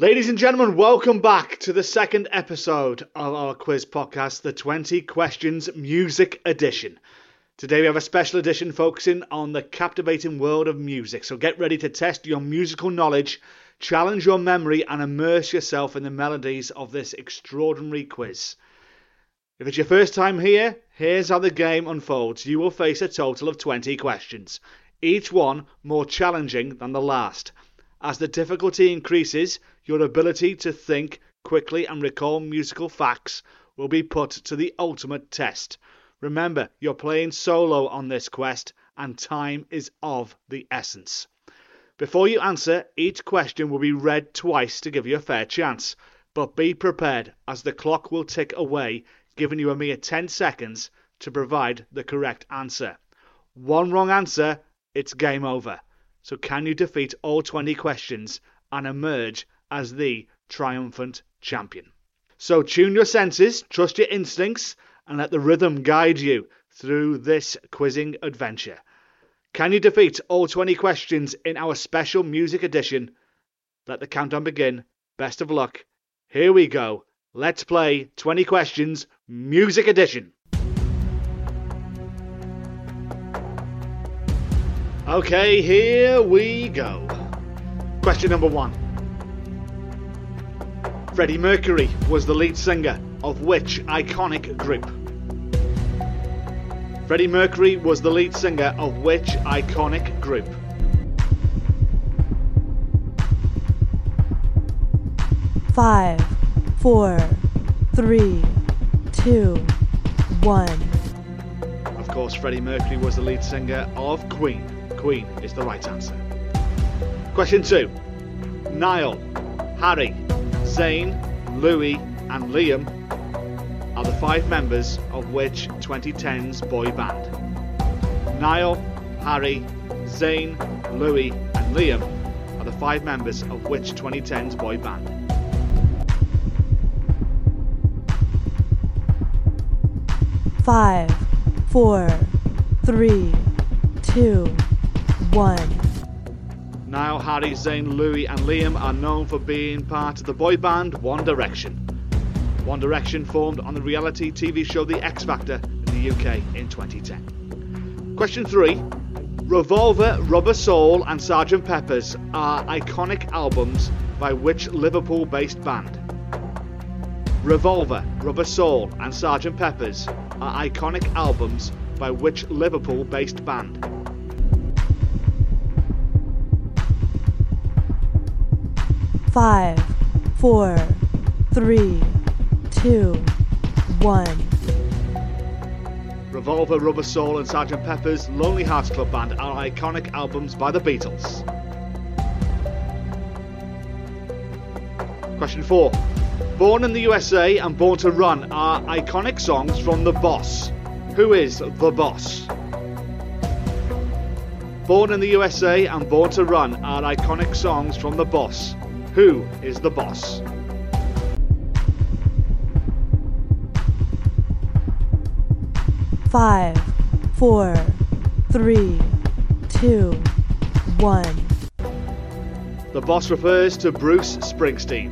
Ladies and gentlemen, welcome back to the second episode of our quiz podcast, the 20 Questions Music Edition. Today we have a special edition focusing on the captivating world of music. So get ready to test your musical knowledge, challenge your memory, and immerse yourself in the melodies of this extraordinary quiz. If it's your first time here, here's how the game unfolds. You will face a total of 20 questions, each one more challenging than the last. As the difficulty increases, your ability to think quickly and recall musical facts will be put to the ultimate test. Remember, you're playing solo on this quest, and time is of the essence. Before you answer, each question will be read twice to give you a fair chance. But be prepared, as the clock will tick away, giving you a mere 10 seconds to provide the correct answer. One wrong answer, it's game over. So, can you defeat all 20 questions and emerge as the triumphant champion? So, tune your senses, trust your instincts, and let the rhythm guide you through this quizzing adventure. Can you defeat all 20 questions in our special music edition? Let the countdown begin. Best of luck. Here we go. Let's play 20 questions music edition. Okay, here we go. Question number one Freddie Mercury was the lead singer of which iconic group? Freddie Mercury was the lead singer of which iconic group? Five, four, three, two, one. Of course, Freddie Mercury was the lead singer of Queen. Queen is the right answer. Question two Niall, Harry, Zayn, Louis, and Liam are the five members of which 2010's boy band? Niall, Harry, Zayn, Louis, and Liam are the five members of which 2010's boy band? Five, four, three, two, one. Niall, Harry, Zayn, Louis, and Liam are known for being part of the boy band One Direction. One Direction formed on the reality TV show The X Factor in the UK in 2010. Question 3 Revolver, Rubber Soul, and Sgt. Pepper's are iconic albums by which Liverpool based band? Revolver, Rubber Soul, and Sgt. Pepper's are iconic albums by which Liverpool based band? Five, four, three, two, one. Revolver, Rubber Soul, and Sgt. Pepper's Lonely Hearts Club Band are iconic albums by the Beatles. Question 4. Born in the USA and Born to Run are iconic songs from The Boss. Who is The Boss? Born in the USA and Born to Run are iconic songs from The Boss. Who is The Boss? Five, four, three, two, one. The boss refers to Bruce Springsteen.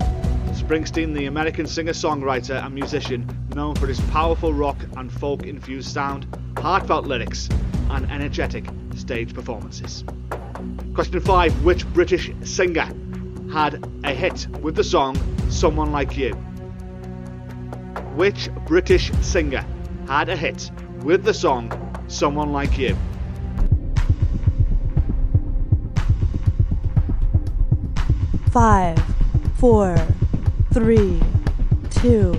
Springsteen, the American singer songwriter and musician, known for his powerful rock and folk infused sound, heartfelt lyrics, and energetic stage performances. Question 5 Which British singer had a hit with the song Someone Like You? Which British singer had a hit with the song Someone Like You? Five, four, three, two,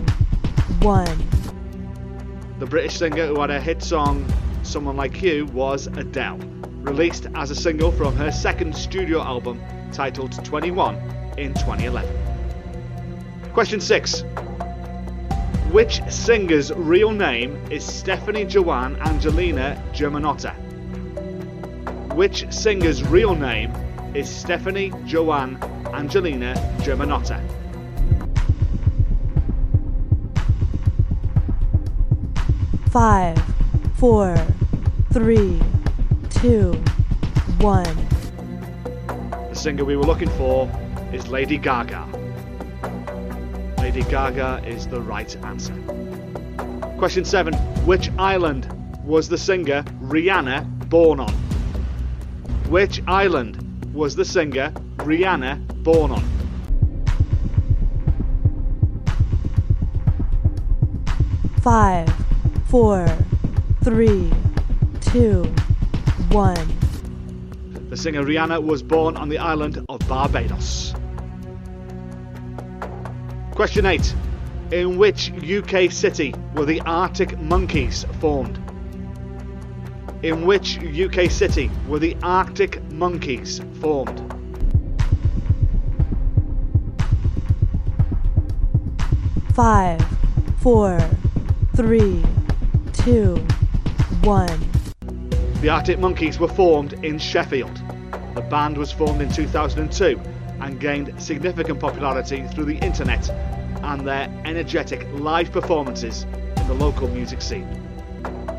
one. The British singer who had a hit song Someone Like You was Adele, released as a single from her second studio album titled 21 in 2011. Question 6. Which singer's real name is Stephanie Joanne Angelina Germanotta? Which singer's real name is Stephanie Joanne Angelina Germanotta? Five, four, three, two, one. The singer we were looking for is Lady Gaga. Lady Gaga is the right answer. Question 7. Which island was the singer Rihanna born on? Which island was the singer Rihanna born on? Five, four, three, two, one. The singer Rihanna was born on the island of Barbados. Question 8. In which UK city were the Arctic Monkeys formed? In which UK city were the Arctic Monkeys formed? Five, four, three, two, one. The Arctic Monkeys were formed in Sheffield. The band was formed in 2002 and gained significant popularity through the internet and their energetic live performances in the local music scene.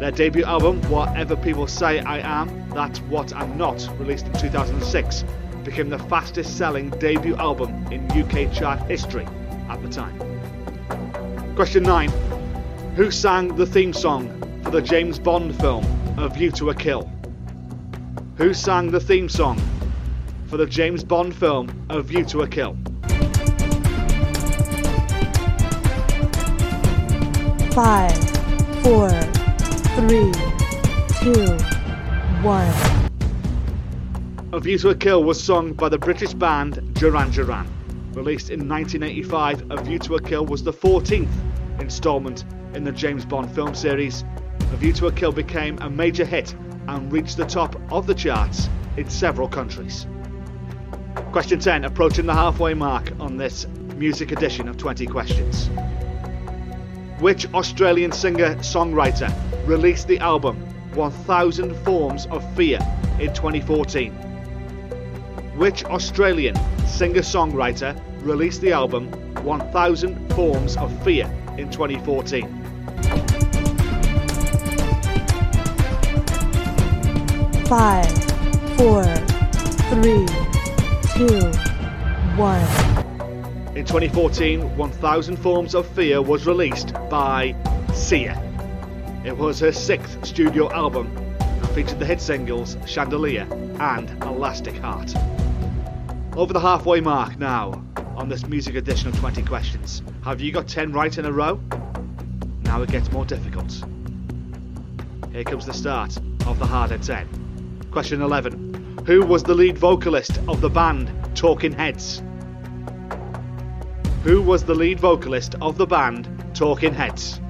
Their debut album, Whatever People Say I Am, That's What I'm Not, released in 2006, became the fastest selling debut album in UK chart history at the time. Question 9. Who sang the theme song for the James Bond film A View to a Kill? Who sang the theme song for the James Bond film A View to a Kill? Five, four, three, two, one. A View to a Kill was sung by the British band Duran Duran. Released in 1985, A View to a Kill was the 14th instalment in the James Bond film series. A View to a Kill became a major hit and reached the top of the charts in several countries. Question 10, approaching the halfway mark on this music edition of 20 questions. Which Australian singer songwriter released the album 1000 Forms of Fear in 2014? Which Australian singer songwriter released the album 1000 Forms of Fear in 2014? Five, four, three, two, one. In 2014, 1000 Forms of Fear was released by Sia. It was her sixth studio album and featured the hit singles Chandelier and Elastic Heart. Over the halfway mark now on this music edition of 20 questions. Have you got 10 right in a row? Now it gets more difficult. Here comes the start of the harder 10. Question 11. Who was the lead vocalist of the band Talking Heads? Who was the lead vocalist of the band Talking Heads?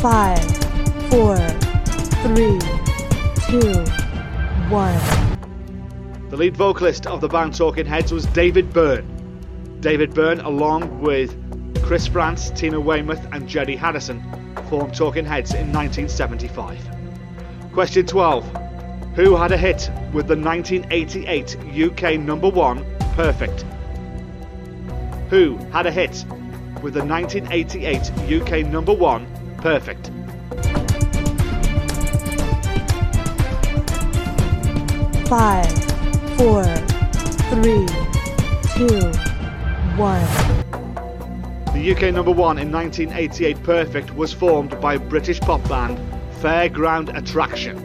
Five, four, three, two, one. The lead vocalist of the band Talking Heads was David Byrne. David Byrne, along with Chris Frantz, Tina Weymouth, and Jerry Harrison, Talking Heads in 1975. Question 12. Who had a hit with the 1988 UK number one Perfect? Who had a hit with the 1988 UK number one Perfect? Five, four, three, two, one. The UK number one in 1988 Perfect was formed by British pop band Fairground Attraction.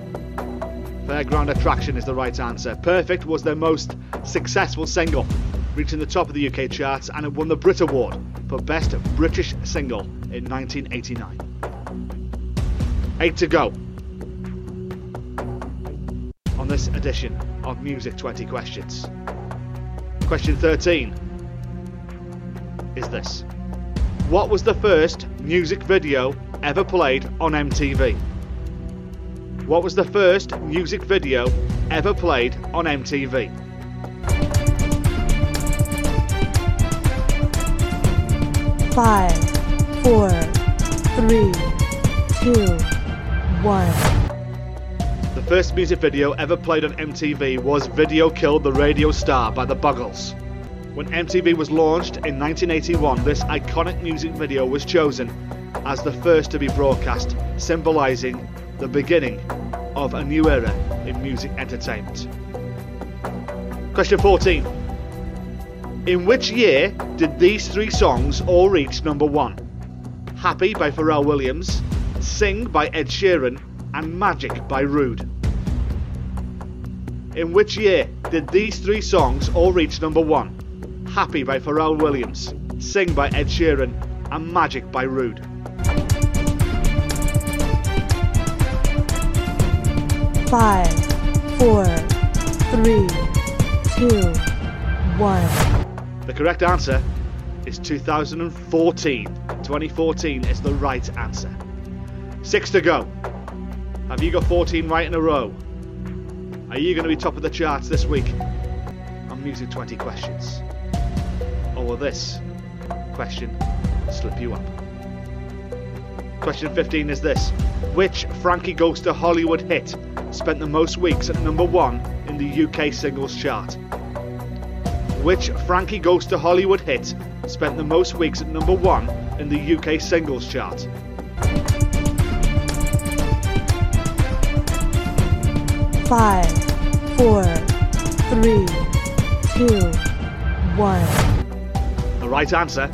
Fairground Attraction is the right answer. Perfect was their most successful single, reaching the top of the UK charts and it won the Brit Award for Best British Single in 1989. Eight to go on this edition of Music 20 Questions. Question 13 is this What was the first music video ever played on MTV? What was the first music video ever played on MTV? Five, four, three, two, one. The first music video ever played on MTV was Video Killed the Radio Star by the Buggles. When MTV was launched in 1981, this iconic music video was chosen as the first to be broadcast, symbolising the beginning of a new era in music entertainment. Question 14. In which year did these three songs all reach number one? Happy by Pharrell Williams, Sing by Ed Sheeran, and Magic by Rude. In which year did these three songs all reach number one? Happy by Pharrell Williams, Sing by Ed Sheeran, and Magic by Rude. Five, four, three, two, one. The correct answer is 2014. 2014 is the right answer. Six to go. Have you got 14 right in a row? Are you going to be top of the charts this week on Music 20 Questions? This question slip you up? Question 15 is this Which Frankie Goes to Hollywood hit spent the most weeks at number one in the UK singles chart? Which Frankie Goes to Hollywood hit spent the most weeks at number one in the UK singles chart? Five, four, three, two, one. The right answer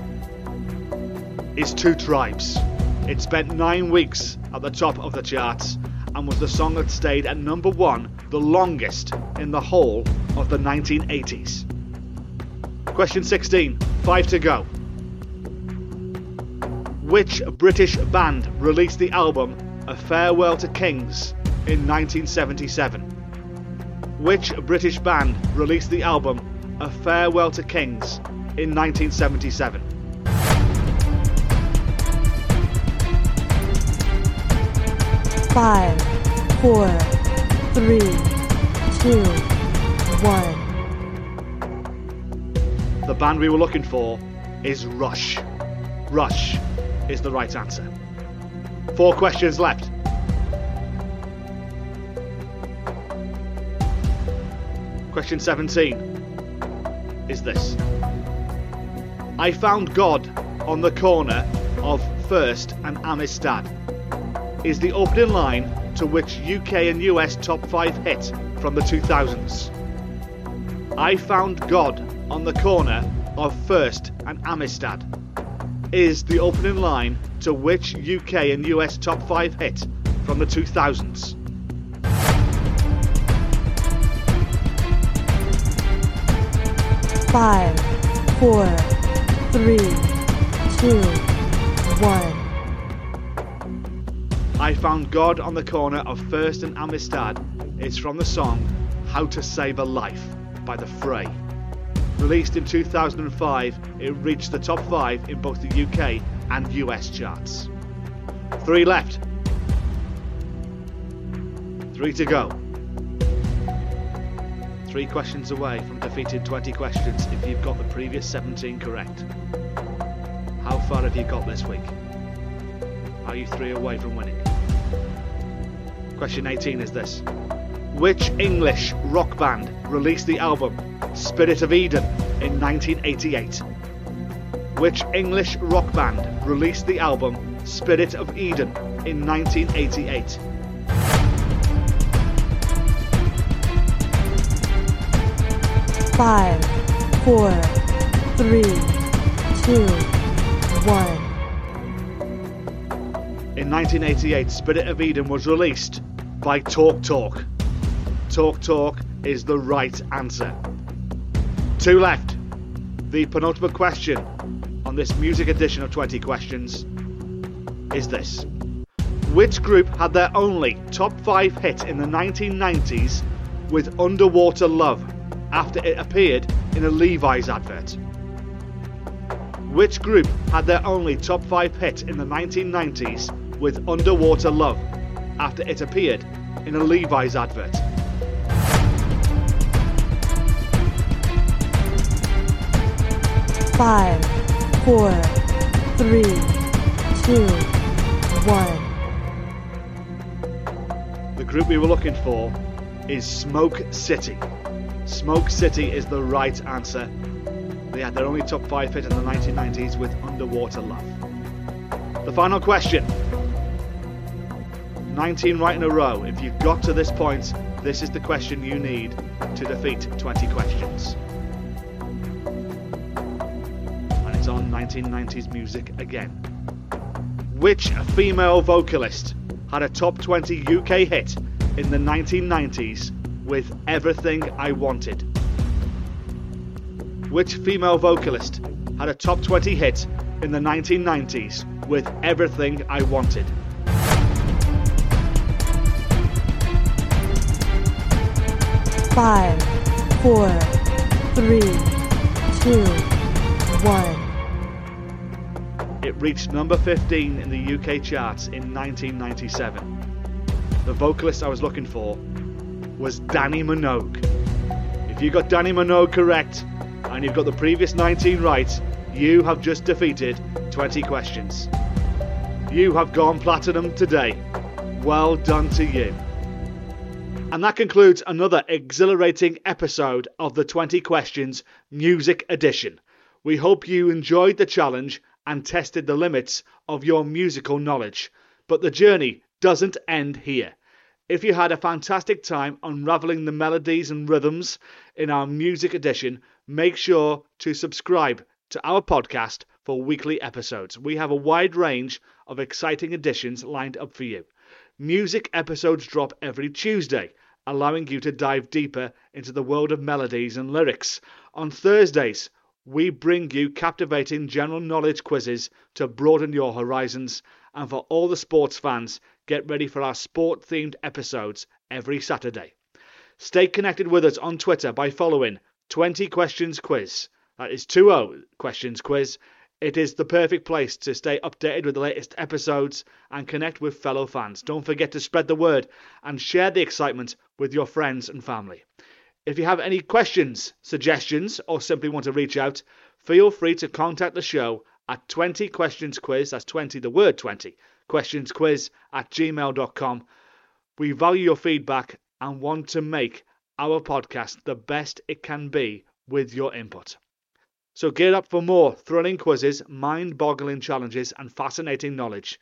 is Two Tribes. It spent nine weeks at the top of the charts and was the song that stayed at number one the longest in the whole of the 1980s. Question 16, five to go. Which British band released the album A Farewell to Kings in 1977? Which British band released the album A Farewell to Kings in 1977? Five, four, three, two, one. The band we were looking for is Rush. Rush is the right answer. Four questions left. Question 17 is this I found God on the corner of First and Amistad is the opening line to which UK and US top 5 hit from the 2000s. I found God on the corner of First and Amistad is the opening line to which UK and US top 5 hit from the 2000s. Five, four, three, two, one. I Found God on the Corner of First and Amistad It's from the song How to Save a Life by The Fray. Released in 2005, it reached the top 5 in both the UK and US charts. Three left. Three to go. Three questions away from defeating 20 questions if you've got the previous 17 correct. How far have you got this week? Are you three away from winning? Question 18 is this Which English rock band released the album Spirit of Eden in 1988? Which English rock band released the album Spirit of Eden in 1988? Five, four, three, two, one. In 1988, Spirit of Eden was released by Talk Talk. Talk Talk is the right answer. Two left. The penultimate question on this music edition of 20 questions is this Which group had their only top 5 hit in the 1990s with Underwater Love after it appeared in a Levi's advert? Which group had their only top 5 hit in the 1990s with Underwater Love after it appeared in a Levi's advert? Five, four, three, two, one. The group we were looking for is Smoke City. Smoke City is the right answer. They had their only top 5 hit in the 1990s with Underwater Love. The final question 19 right in a row. If you've got to this point, this is the question you need to defeat 20 questions. And it's on 1990s music again. Which female vocalist had a top 20 UK hit in the 1990s with Everything I Wanted? Which female vocalist had a top 20 hit in the 1990s with Everything I Wanted? Five, four, three, two, one. It reached number 15 in the UK charts in 1997. The vocalist I was looking for was Dannii Minogue. If you got Dannii Minogue correct and you've got the previous 19 right, you have just defeated 20 questions. You have gone platinum today. Well done to you. And that concludes another exhilarating episode of the 20 Questions Music Edition. We hope you enjoyed the challenge and tested the limits of your musical knowledge. But the journey doesn't end here. If you had a fantastic time unraveling the melodies and rhythms in our music edition, make sure to subscribe to our podcast for weekly episodes. We have a wide range of exciting editions lined up for you. Music episodes drop every Tuesday, allowing you to dive deeper into the world of melodies and lyrics. On Thursdays, we bring you captivating general knowledge quizzes to broaden your horizons. And for all the sports fans, get ready for our sport themed episodes every Saturday. Stay connected with us on Twitter by following 20 Questions Quiz. That is 20 Questions Quiz. It is the perfect place to stay updated with the latest episodes and connect with fellow fans. Don't forget to spread the word and share the excitement with your friends and family. If you have any questions, suggestions, or simply want to reach out, feel free to contact the show at 20 questions quiz, that's 20, the word 20, questions quiz at gmail.com. We value your feedback and want to make our podcast the best it can be with your input. So gear up for more thrilling quizzes, mind boggling challenges, and fascinating knowledge.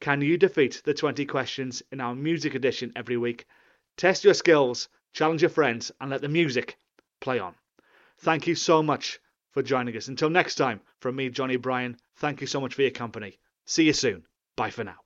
Can you defeat the 20 questions in our music edition every week? Test your skills, challenge your friends, and let the music play on. Thank you so much for joining us. Until next time, from me, Johnny Bryan, thank you so much for your company. See you soon. Bye for now.